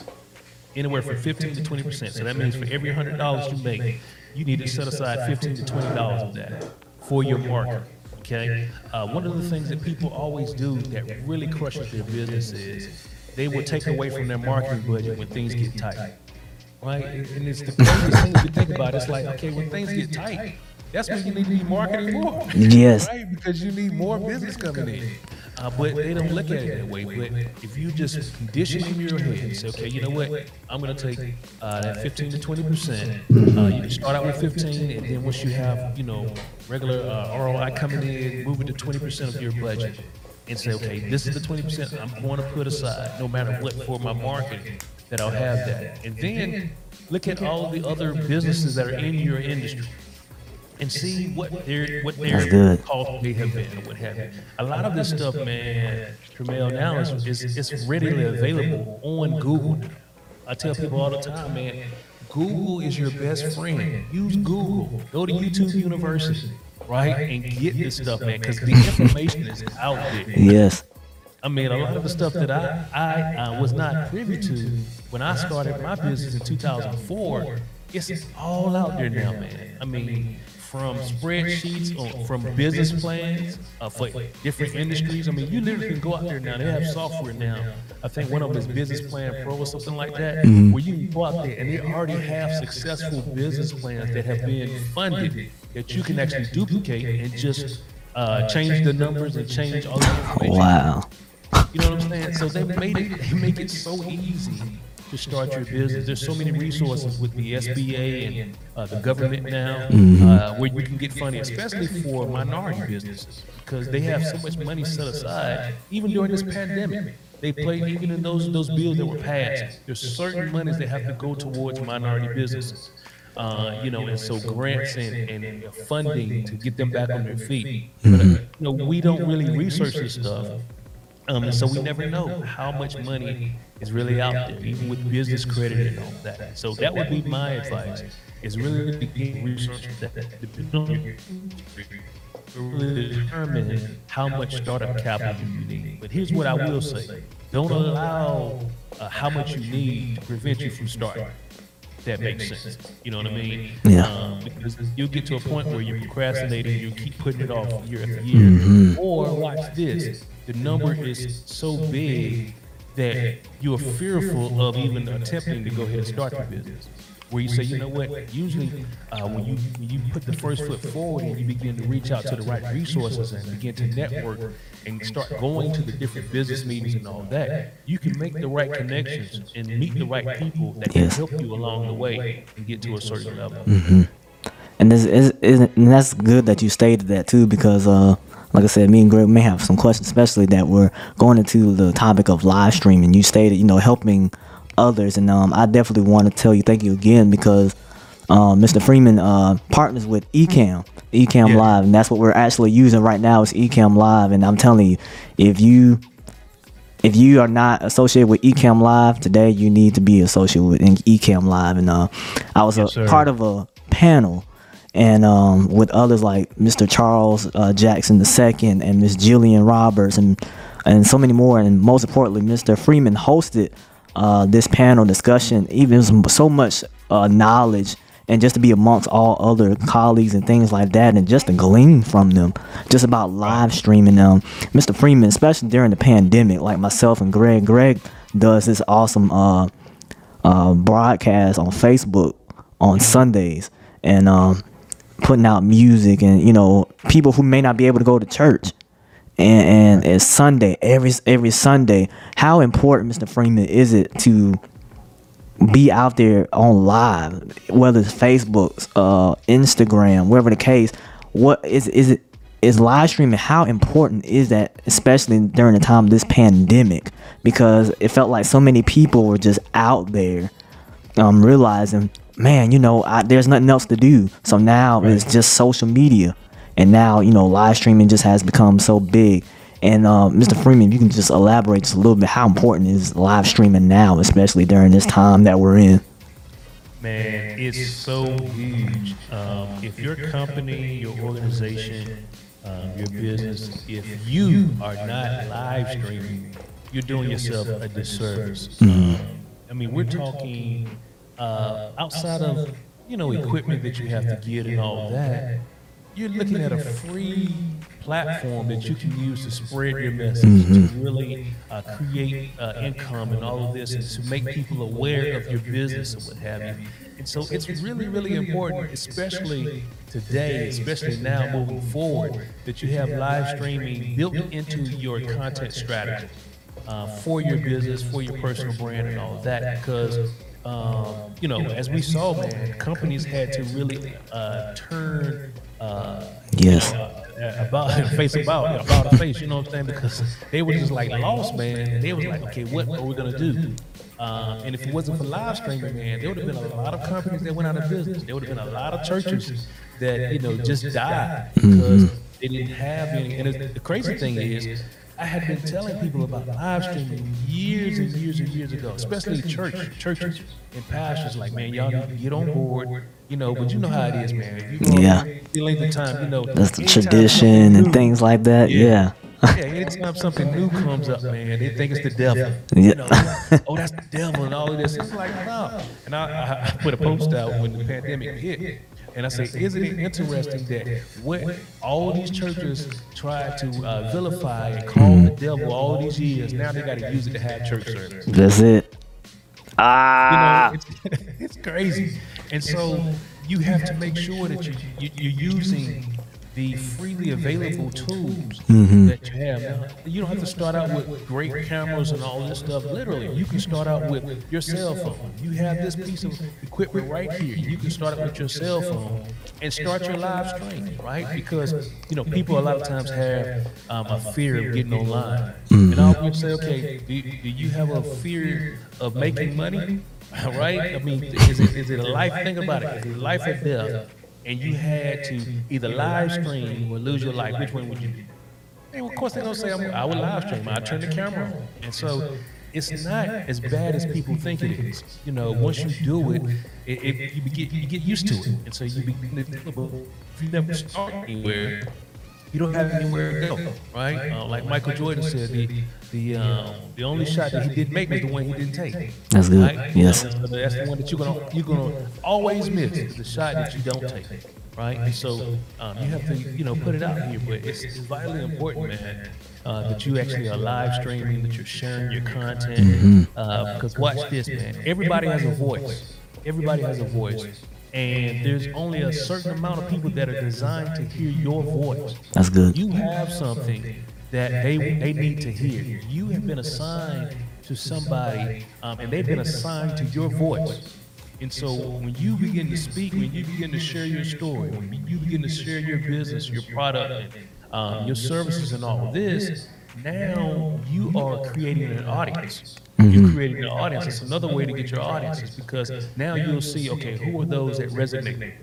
anywhere from 15 to 20 percent. So that means for every hundred dollars you make, you need to set aside 15 to 20 dollars of that for your marketing. Okay. Uh, one of the things that people always do that really crushes their business is they will take away from their marketing budget when things get tight. Right? And it's the craziest thing to think about. It's like, okay, when things get tight, that's when you need to be marketing more. Yes. Right? Because you need more business coming in. Uh, but they don't look at it that way. But if you just condition in your head and say, okay, you know what, I'm going to take uh, that 15 to 20 percent. Uh, you can start out with 15, and then once you have, you know, regular uh, ROI coming in, move it to 20 percent of your budget, and say, okay, this is the 20 percent I'm going to put aside, no matter what, for my marketing. That I'll have that, and then look at all the other businesses that are in your industry and see what their what their cost may have been or what have you. A lot of this stuff, man, Tramel now is, is it's readily available on Google. I tell people all the time, man, Google is your best friend. Use Google. Go to YouTube University, right, and get this stuff, man, because the information is out there. Yes. I mean, a lot of the stuff that I, I uh, was not privy to when I started my business in 2004, it's all out there now, man. I mean, from spreadsheets, on, from business plans uh, for different industries. I mean, you literally can go out there now. They have software now. I think one of them is Business Plan Pro or something like that, where you can go out there and they already have successful business plans that have been funded that you can actually duplicate and just uh, change the numbers and change all the information. Wow. You know what I'm saying? So they made it, they make it so easy to start your business. There's so many resources with the SBA and uh, the government now uh, where you can get funding, especially for minority businesses, because they have so much money set aside, even during this pandemic. They play even in those those bills that were passed. There's certain monies that have to go towards minority businesses. Uh, you know, and so grants and, and funding to get them back on their feet. But, uh, you know, we don't really research this stuff. Um, and so we never know how much money is really out there, even with business credit and all that. So that would be my advice: is really research that to really determine how much startup capital you need. But here's what I will say: don't allow uh, how much you need to prevent you from starting. That makes sense. You know what I mean? Yeah. Um, because you'll get to a point where you're procrastinating, you keep putting it off year after year. Mm-hmm. Or watch this: the number is so big that you're fearful of even attempting to go ahead and start your business. where you say, you know what? Usually, uh, when you when you put the first foot forward and you begin to reach out to the right resources and begin to network and start going to the different business meetings and all that, you can make the right connections and meet the right people that Yes. can help you along the way and get to a certain level. And this is, is and that's good that you stated that too because uh like I said, me and Greg may have some questions, especially that we're going into the topic of live streaming. You stated, you know, helping others, and um, I definitely want to tell you thank you again because um, Mr. Freeman uh, partners with Ecamm, Ecamm Yeah. Live, and that's what we're actually using right now is Ecamm Live. And I'm telling you, if you if you are not associated with Ecamm Live today, you need to be associated with Ecamm Live. And uh, I was Yes, a sir. part of a panel and um, with others like Mr. Charles uh, Jackson II and Miss Jillian Roberts and and so many more. And most importantly, Mr. Freeman hosted uh, this panel discussion. Even so much uh, knowledge and just to be amongst all other colleagues and things like that, and just to glean from them, just about live streaming. Um, Mr. Freeman, especially during the pandemic, like myself and Greg. Greg does this awesome uh, uh, broadcast on Facebook on Sundays and um, putting out music and you know people who may not be able to go to church. And, and it's Sunday every every Sunday. How important, Mr. Freeman, is it to be out there on live, whether it's Facebook, uh, Instagram, wherever the case. What is is it is live streaming? How important is that, especially during the time of this pandemic? Because it felt like so many people were just out there, um, realizing, man, you know, I, there's nothing else to do. So now it's just social media, and now you know, live streaming just has become so big. And uh, Mr. Freeman, if you can just elaborate just a little bit, how important is live streaming now, especially during this time that we're in? Man, it's so huge. Um, if your company, your organization, um, your business, if you are not live streaming, you're doing yourself a disservice. Um, I mean, we're talking uh, outside of you know equipment that you have to get and all that. You're looking at a free platform that you can use to spread your message, to really uh, create uh, income and all of this, and to make people aware of your business and what have you. And so it's really, really important, especially today, especially now moving forward, that you have live streaming built into your content strategy uh, for your business, for your personal brand, and all of that. Because um, you know, as we saw, man, companies had to really uh, turn. Uh, Yes. uh, about face about about a face, you know what I'm saying? Because they were just like lost, man. And they was like, okay, what are we gonna do? Uh, and if it wasn't for live streaming, man, there would have been a lot of companies that went out of business. There would have been a lot of churches that you know just died because they didn't have any. And the crazy thing is, I had been telling people about live streaming years and years and years ago, especially church churches and pastors. Like, man, y'all need to get on board. You know, but you know how it is, man. You Yeah. the length of time, you know, That's the tradition and things like that. Yeah. yeah, anytime something new comes up, man, they think it's the devil. Yeah. You know, oh, that's the devil and all of this. It's like, no. And I, I, I put a post out when the pandemic hit. And I say, isn't it interesting that what all these churches tried to uh, vilify and call the devil all these years, now they got to use it to have church service. That's it. You Ah. know, it's, it's crazy. And so you have to make sure that you, you, you're using the freely available tools that you have. Now, you don't have to start out with great cameras and all this stuff. Literally, you can start out with your cell phone. You have this piece of equipment right here. You can start out with your cell phone and start your live stream, right? Because you know people a lot of times have um, a fear of getting online, and I always say, okay, do, do you have a fear of making money? Right? I mean, is it, is it a life? Think about it. Is it life or death? And you had to either live stream or lose your life. Which one would you do? And of course, they're gonna say I'm, I would live stream. I turn the camera on, and so it's not as bad as people think it is. You know, once you do it, it, it you get you get used to it, and so you to. If you never start anywhere, you don't have anywhere to go, right? Uh, like Michael Jordan said, the the um, the only shot that he didn't make was the one he didn't take. That's good. Right? Yes. know, so that's the one that you're gonna you're gonna always miss the shot that you don't take, right? And so um, you have to you know put it out here, but it's, it's vitally important, man. Uh, that you actually are live streaming, that you're sharing your content. Uh, because watch this, man. Everybody has a voice, everybody has a voice, and there's only a certain amount of people that are designed to hear your voice. That's good. You have something that they they need to hear. You have been assigned to somebody, um, and they've been assigned to your voice. And so when you begin to speak, when you begin to share your story, when you begin to share your business, your product, um, your services, and all of this, now you are creating an audience. You're creating an audience. It's another way to get your audiences because now you'll see, okay, who are those that resonate,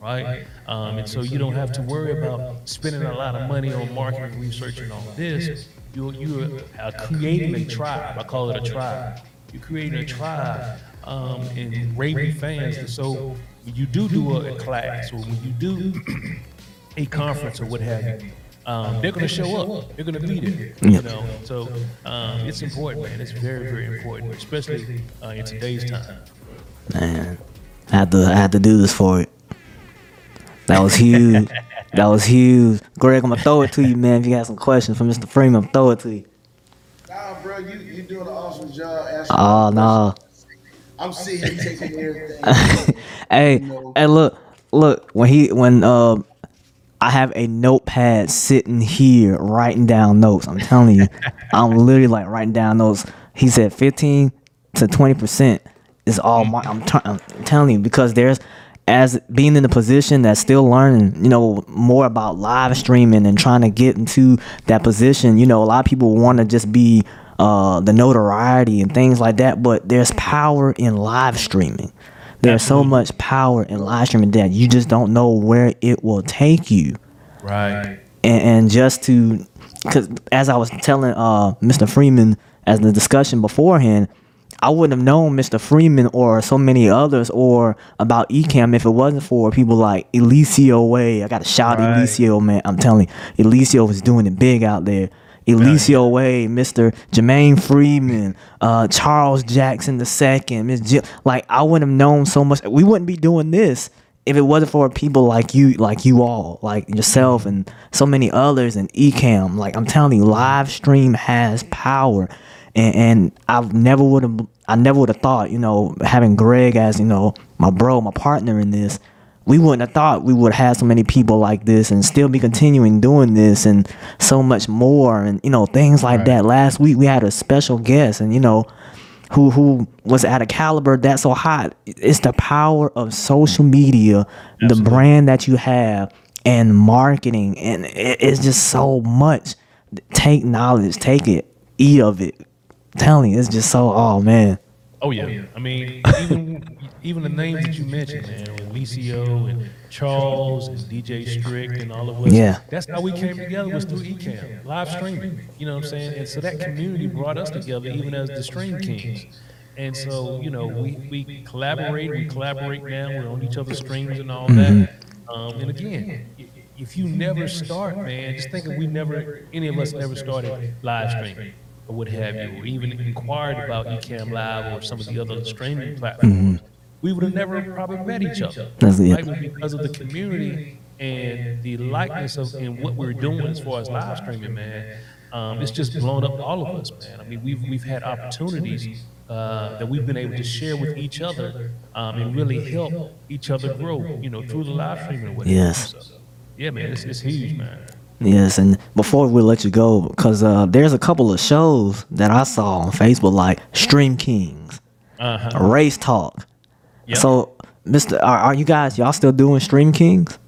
right? Um, and so you don't have to worry about spending a lot of money on marketing research and all this. You're, you're uh, creating a tribe. I call it a tribe. You're creating a tribe um, and raving fans. And so when you do do a, a class or when you do a conference or what have you, um, they're going to show up. They're going to be there. You know, so um, it's important, man. It's very, very important, especially uh, in today's time. Man, I had to I had to do this for it. That was huge. that was huge. Greg, I'm gonna throw it to you, man. If you got some questions for Mr. Freeman, I'm throw it to you. Nah, bro, you you doing an awesome job. Oh my no. questions. I'm sitting here taking everything. hey, You know. hey, look, look. When he, when uh, I have a notepad sitting here writing down notes. I'm telling you, I'm literally like writing down notes. He said 15 to 20 percent is all. My, I'm, t- I'm telling you because there's as being in the position that's still learning, you know, more about live streaming and trying to get into that position. You know, a lot of people want to just be uh, the notoriety and things like that, but there's power in live streaming. There's so much power in live streaming that you just don't know where it will take you. Right. And, and just to, because as I was telling uh, Mr. Freeman as the discussion beforehand, I wouldn't have known Mr. Freeman or so many others or about Ecamm if it wasn't for people like Elicio Way. I got to shout Right. Elicio, man. I'm telling you, Elicio was doing it big out there. Elicio Way, Mr. Jermaine Freeman, uh, Charles Jackson II, Miss Jill. Like I wouldn't have known so much. We wouldn't be doing this if it wasn't for people like you, like you all, like yourself and so many others and Ecamm. Like I'm telling you, live stream has power, and, and I never would have, I never would have thought, you know, having Greg as you know my bro, my partner in this. We wouldn't have thought we would have so many people like this and still be continuing doing this and so much more and you know things like that. Last week we had a special guest and you know who who was at a caliber that's so hot. It's the power of social media, the brand that you have, and marketing, and it, it's just so much. Take knowledge, take it, eat of it. telling you, it's just so. Oh man, Oh yeah. I mean, even even the names that you mentioned, man, with Licio and Charles and DJ Strict and all of us. Yeah. That's how we came together was through Ecamm, live streaming. You know what I'm saying? And so that community brought us together, even as the Stream Kings. And so, you know, we, we collaborate, we collaborate now, we're on each other's streams and all that. Mm-hmm. Um, and mm-hmm. again, mm-hmm. i- if you never start, man, just think if we never, any of us never started live streaming or what have you, or even inquired about Ecamm Live or some of the other streaming platforms, we would have never probably met each other. That's it. Right? But because of the community and the likeness of and what we're doing as far as live streaming, man, um, it's just blown up all of us, man. I mean, we've we've had opportunities uh, that we've been able to share with each other um, and really help each other grow, you know, through the live streaming. and whatnot. Yes. So, yeah, man, it's, it's huge, man. Yes, and before we let you go, because uh, there's a couple of shows that I saw on Facebook, like Stream Kings, Uh-huh. Race Talk. Yep. So, Mister, are, are you guys y'all still doing Stream Kings?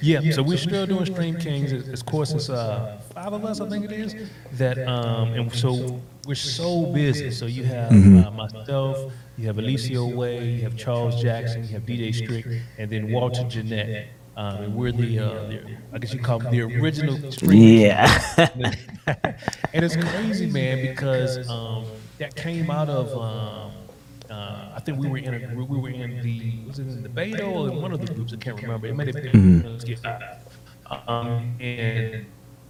Yeah, so we're still doing Stream Kings. It's- Of course, it's uh, five of us, I think it is. That um, and so we're so busy. So you have uh, myself, you have Elicio Way, you have Charles Jackson, you have DJ Strick, and then Walter Jeanette. Um, we're the, uh, the, I guess you call them the original Stream Yeah. and it's crazy, man, because um, that came out of. Um, uh, I think we were in a, group. we were in the was it in the Beto or in one of the groups? I can't remember. It may have been. get- Um, and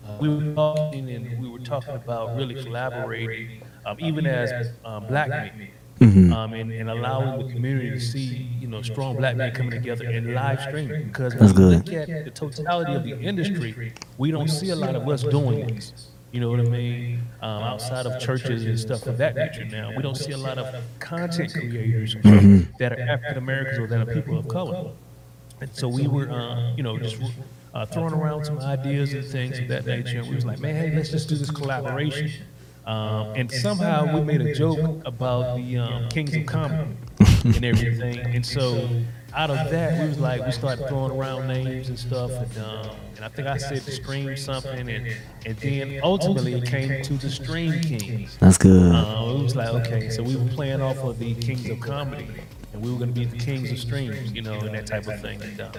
uh, we were talking and we were talking about really collaborating, um, even as um, black men. Um, and, and allowing the community to see, you know, strong black men coming together and live streaming. Because when That's you good. look at the totality of the industry, we don't see a lot of us doing this. You know what I mean? Um, outside of churches and stuff of that nature. Now we don't see a lot of content creators that are African Americans or that are people of color. And so we were, uh, you know, just uh, throwing around some ideas and things of that nature. And we was like, man, hey, let's just do this collaboration. Um, and somehow we made a joke about the um, Kings of Comedy and everything. And so out of that, we was like, we started throwing around names and stuff. And, um, and I think I said to stream something. And, and then ultimately it came to the Stream Kings. That's good. Uh, it was like, okay, so we were playing off of the Kings of Comedy, and we were going to be the Kings of Streams, you know, and that type of thing. And, uh,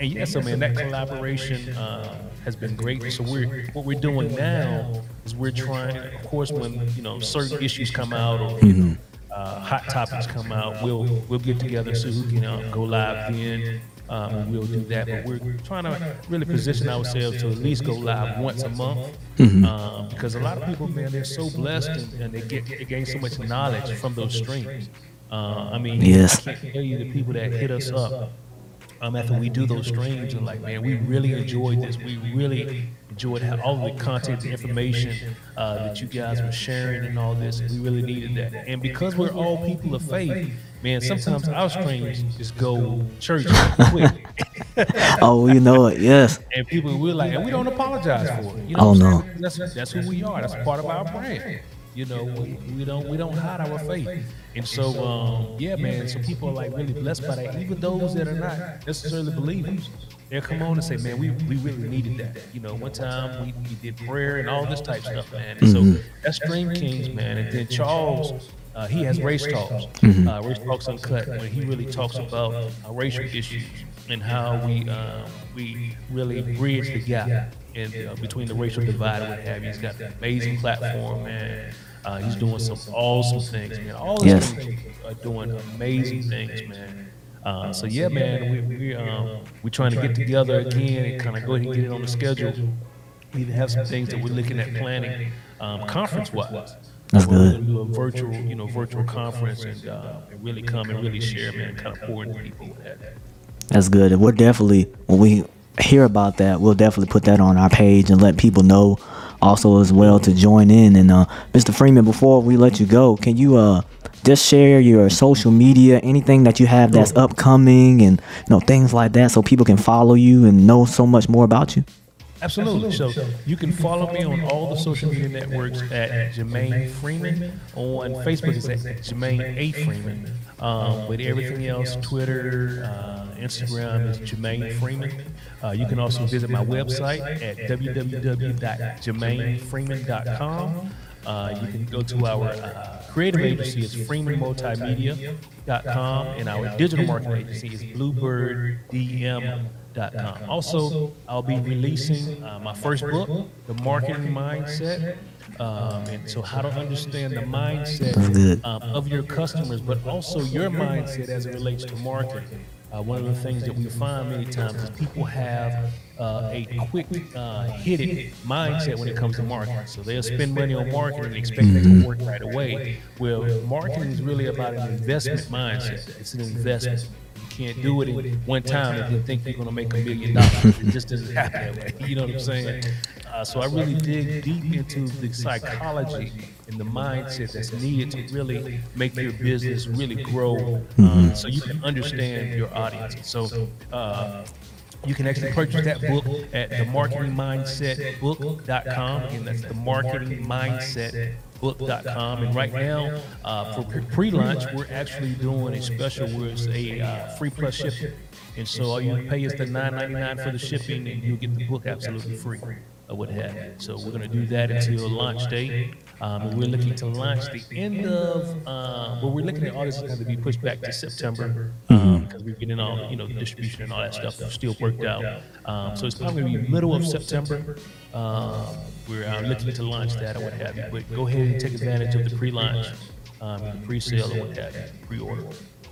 and yeah, so man, that collaboration uh, has been great. So we're what we're doing now is we're trying, of course, when you know certain issues come out or you know, uh, hot topics come out, we'll we'll get together so who can um, go live then. Um, we'll do that, but we're trying to really position ourselves to at least go live once a month, um, because a lot of people, man, they're so blessed and, and they get they gain so much knowledge from those streams. Uh, I mean, Yes. I can't tell you the people that hit us up um, after we do those streams and like, man, we really enjoyed this. We really enjoyed how all the content, the information uh, that you guys were sharing and all this. We really needed that. And because we're all people of faith, man, sometimes our streams just go church quick. Oh, you know it. Yes. And people we're like, and we don't apologize for it. You Oh, I'm no. That's that's who we are. That's part of our brand. You know, we, we don't we don't hide our faith. And so um, yeah, man. So people are like really blessed by that. Even those that are not necessarily believers. They'll come on and say, man, we, we really needed that. You know, one time we, we did prayer and all this type stuff, man. And so that's Stream Kings, man. And then Charles, uh, he has race talks, uh, race talks uncut, where he really talks about uh, racial issues and how we uh, we really bridge the gap in, uh, between the racial divide and what have you. He's got an amazing platform, man. Uh, he's doing some awesome things, man. All his Yes. things are doing amazing things, man. Uh, so yeah, man, we we um, we trying to get together again and kind of go ahead and get it on the schedule. We even have some things that we're looking at planning um, conference wise. That's We're good. do a virtual, you know, virtual conference and, uh, and really come and really share, man, kind of pour into people with that. That's good. And we're definitely when we hear about that, we'll definitely put that on our page and let people know also as well to join in. And uh, Mr. Freeman, before we let you go, can you uh just share your social media, anything that you have that's upcoming, and you know things like that, so people can follow you and know so much more about you. Absolutely. So you can follow me on all the social media networks at Jermaine Freeman. On Facebook, it's at Jermaine A. Freeman. Um, but everything else, Twitter, uh, Instagram is Jermaine Freeman. Uh, you can also visit my website at www.jermainefreeman.com. Uh, you can go to our uh, creative agency, it's freemanmultimedia.com, and our digital marketing agency is bluebirddm.com. Also, I'll be releasing uh, my first book, The Marketing Mindset. Um, and so, how to understand the mindset um, of your customers, but also your mindset as it relates to marketing. Uh, one of the things that we find many times is people have uh, a quick uh, hit it mindset when it comes to marketing. So they'll spend money on marketing and expect it to work right away. Well, marketing is really about an investment mindset. It's an investment. You can't do it in one time and then think you're going to make a million dollars. It just doesn't happen that way. You know what I'm saying? Uh, so I really dig deep into the psychology and the mindset that's needed to really make your business really grow, uh, so you can understand your audience. So. Uh, you can actually purchase that book at themarketingmindsetbook.com. Again, that's themarketingmindsetbook.com. And right now, uh, for pre- pre-launch, we're actually doing a special where it's a uh, free plus shipping. And so all you pay is the $9.99 for the shipping, and you'll get the book absolutely free. Or what have you. So we're going to do that until launch date. Um, and we're looking to launch the end of, uh, well, we're looking at all this is going to be pushed back to September um, because we're getting all, you know, distribution and all that stuff still worked out. Um, so it's probably going to be middle of September. Um, we're uh, looking to launch that or what have you. But go ahead and take advantage of the pre-launch, um, the pre-sale or what have you, pre-order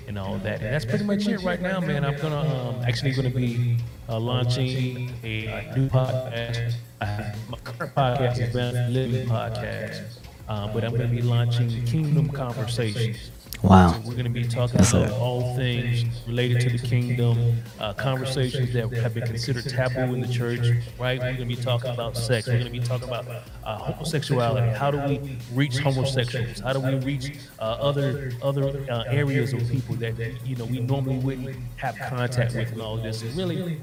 and all that. And that's pretty much it right now, man. I'm gonna um, actually gonna be uh, launching a new podcast. I my current podcast is Living Podcast, um, but I'm gonna be launching Kingdom Conversations. Wow. So we're going to be talking sir. about all things related to the kingdom, uh, conversations that have been considered taboo in the church, right? We're going to be talking about sex. We're going to be talking about uh, homosexuality. How do we reach homosexuals? How do we reach uh, other other uh, areas of people that you know we normally wouldn't have contact with and all this? And really,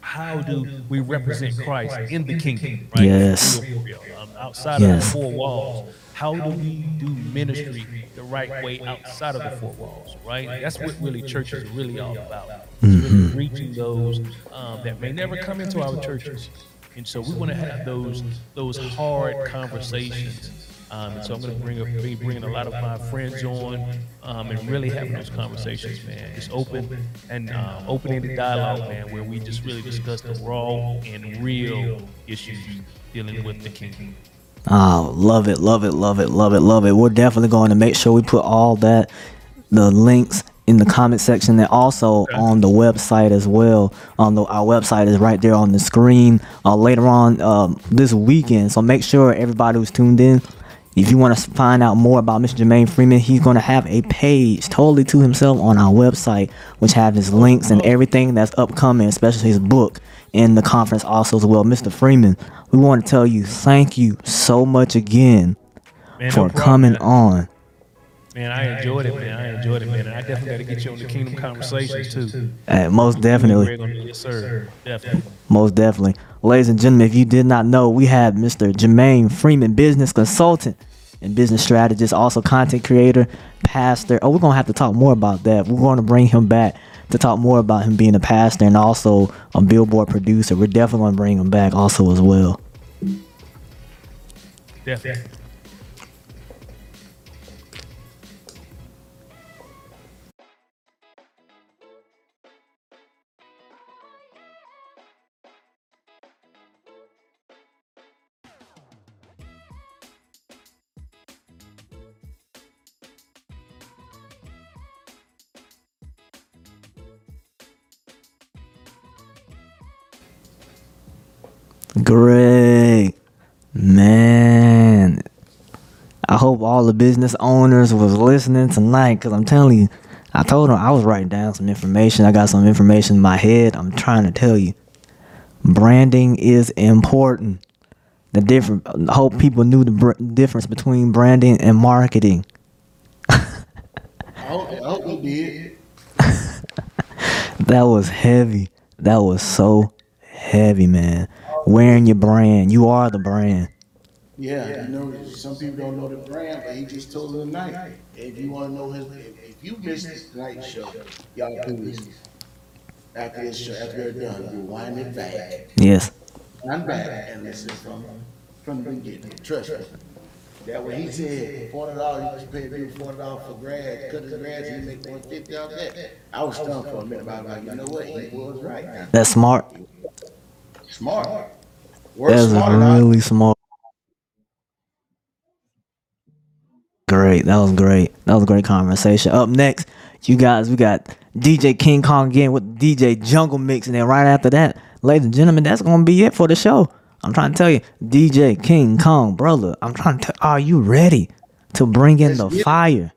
how do we represent Christ in the kingdom, right? Yes. For real, for real. Um, outside Yes. of the four walls, how do we do ministry the right way outside of the four walls, right? That's what really church is really all about. It's really reaching those um, that may never come into our churches. And so we want to have those those hard conversations. Um, and so I'm going to bring a, be bringing a lot of my friends on um, and really having those conversations, man. Just open and um, opening the dialogue, man, where we just really discuss the raw and real issues dealing with the kingdom. Oh, love it, love it, love it, love it, love it. We're definitely going to make sure we put all that, the links in the comment section and also on the website as well. On the our website is right there on the screen uh, later on um, this weekend. So make sure everybody who's tuned in. If you want to find out more about Mr. Jermaine Freeman, he's going to have a page totally to himself on our website, which have his links and everything that's upcoming, especially his book in the conference also as well. Mr. Freeman, we want to tell you thank you so much again Man, no for problem, coming man. on. Man, I enjoyed it, man. I enjoyed it, man. And I definitely got to get you on the Kingdom Conversations, too. Uh, most definitely. Greg on it. Yes, sir. Definitely. Most definitely. Ladies and gentlemen, if you did not know, we have Mr. Jermaine Freeman, business consultant and business strategist, also content creator, pastor. Oh, we're going to have to talk more about that. We're going to bring him back to talk more about him being a pastor and also a billboard producer. We're definitely going to bring him back also as well. Definitely. Great. Man. I hope all the business owners was listening tonight because I'm telling you, I told them I was writing down some information. I got some information in my head. I'm trying to tell you. Branding is important. The different I hope people knew the br- difference between branding and marketing. I hope, I hope he did. That was heavy. That was so heavy, man. Wearing your brand. You are the brand. Yeah, you know, some people don't know the brand, but he just told them tonight. If you want to know his, if, if you missed tonight's show, y'all do this. After this show, after you're done, you wind it back, Yes. wind back, and listen from from the beginning. Trust me. That when he said forty dollars, you pay people forty dollars for grass, cut his grass, and he make one fifty out of that. I was stunned for a minute, but I was like, you know what? He was right. That's smart. Smart. Work That's smart. really smart. Great. That was great. That was a great conversation. Up next, you guys, we got DJ King Kong again with DJ Jungle Mix. And then right after that, ladies and gentlemen, that's going to be it for the show. I'm trying to tell you, DJ King Kong, brother, I'm trying to tell are you ready to bring in the Let's it. fire?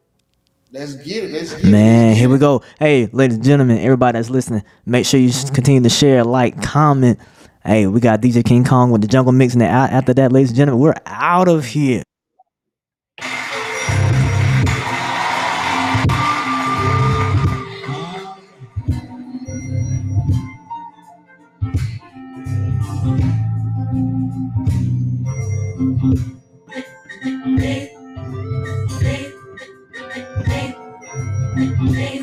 Let's get it. Let's get Man, it. here we go. Hey, ladies and gentlemen, everybody that's listening, make sure you continue to share, like, comment. Hey, we got DJ King Kong with the Jungle Mix, and after that, ladies and gentlemen, we're out of here. Today's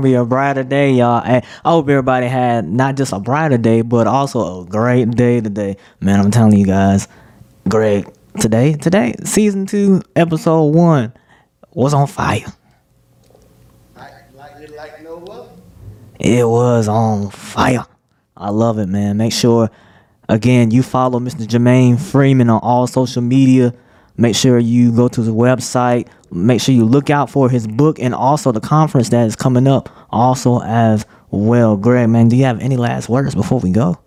gonna be a brighter day, y'all. Hey, I hope everybody had not just a brighter day, but also a great day today. Man, I'm telling you guys, great today, today, season two, episode one, was on fire. It was on fire. I love it, man. Make sure, again, you follow Mr. Jermaine Freeman on all social media. Make sure you go to the website. Make sure you look out for his book and also the conference that is coming up also as well. Greg, man, do you have any last words before we go?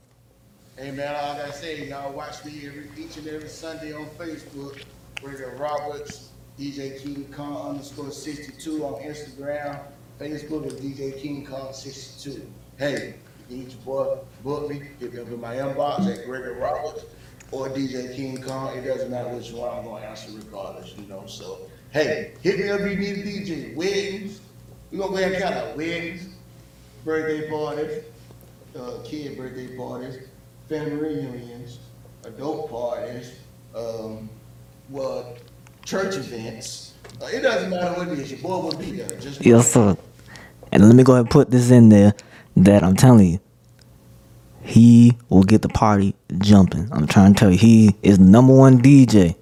Hey man, all I gotta say, y'all watch me every, each and every Sunday on Facebook. Brandon Roberts, DJ King Kong underscore sixty-two on Instagram. Facebook is DJ King Kong sixty-two. Hey, you need your boy, book me, hit me up in my inbox at Gregory Roberts or DJ King Kong. It doesn't matter which one, I'm gonna answer regardless, you know, so. Hey, hit me up if you need a DJ. Weddings, we gonna go ahead and count out weddings, birthday parties, uh, kid birthday parties, family reunions, adult parties, um, what, church events. Uh, it doesn't matter what it is, your boy will be there. Just Yes, sir. And let me go ahead and put this in there that I'm telling you, he will get the party jumping. I'm trying to tell you, he is number one DJ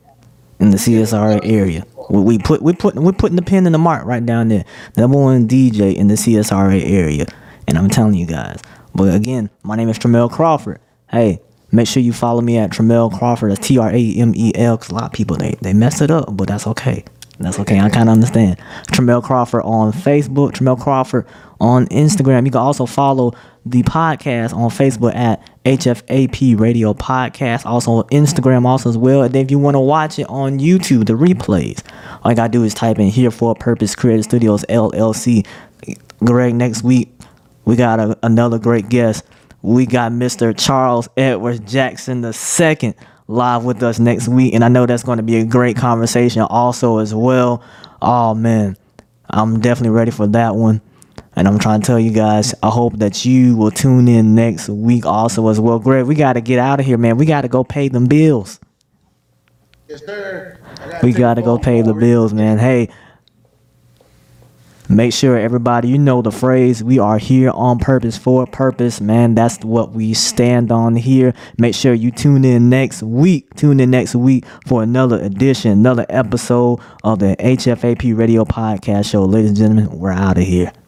in the CSRA area. We, put we put we're putting the pin in the mark right down there. Number one DJ in the CSRA area, and I'm telling you guys. But again, my name is Tramel Crawford. Hey, make sure you follow me at Tramel Crawford. That's T R A M E L. Cause a lot of people they they mess it up, but that's okay. That's okay. I kind of understand. Tramel Crawford on Facebook. Tramel Crawford on Instagram. You can also follow the podcast on Facebook at HFAP Radio Podcast. Also on Instagram also as well. And then if you want to watch it on YouTube, the replays, all you gotta do is type in here for a purpose Creative Studios LLC. Greg, next week we got a, another great guest. We got Mr. Charles Edwards Jackson II live with us next week, and I know that's going to be a great conversation also as well. Oh man, I'm definitely ready for that one. And I'm trying to tell you guys, I hope that you will tune in next week also as well. Greg, we got to get out of here, man. We got to go pay them bills. Yes, sir. I We got to go pay the bills, man. Hey, Make sure everybody, you know the phrase, we are here on purpose for purpose, man. That's what we stand on here. Make sure you tune in next week. Tune in next week for another edition, another episode of the HFAP Radio Podcast Show. Ladies and gentlemen, we're out of here.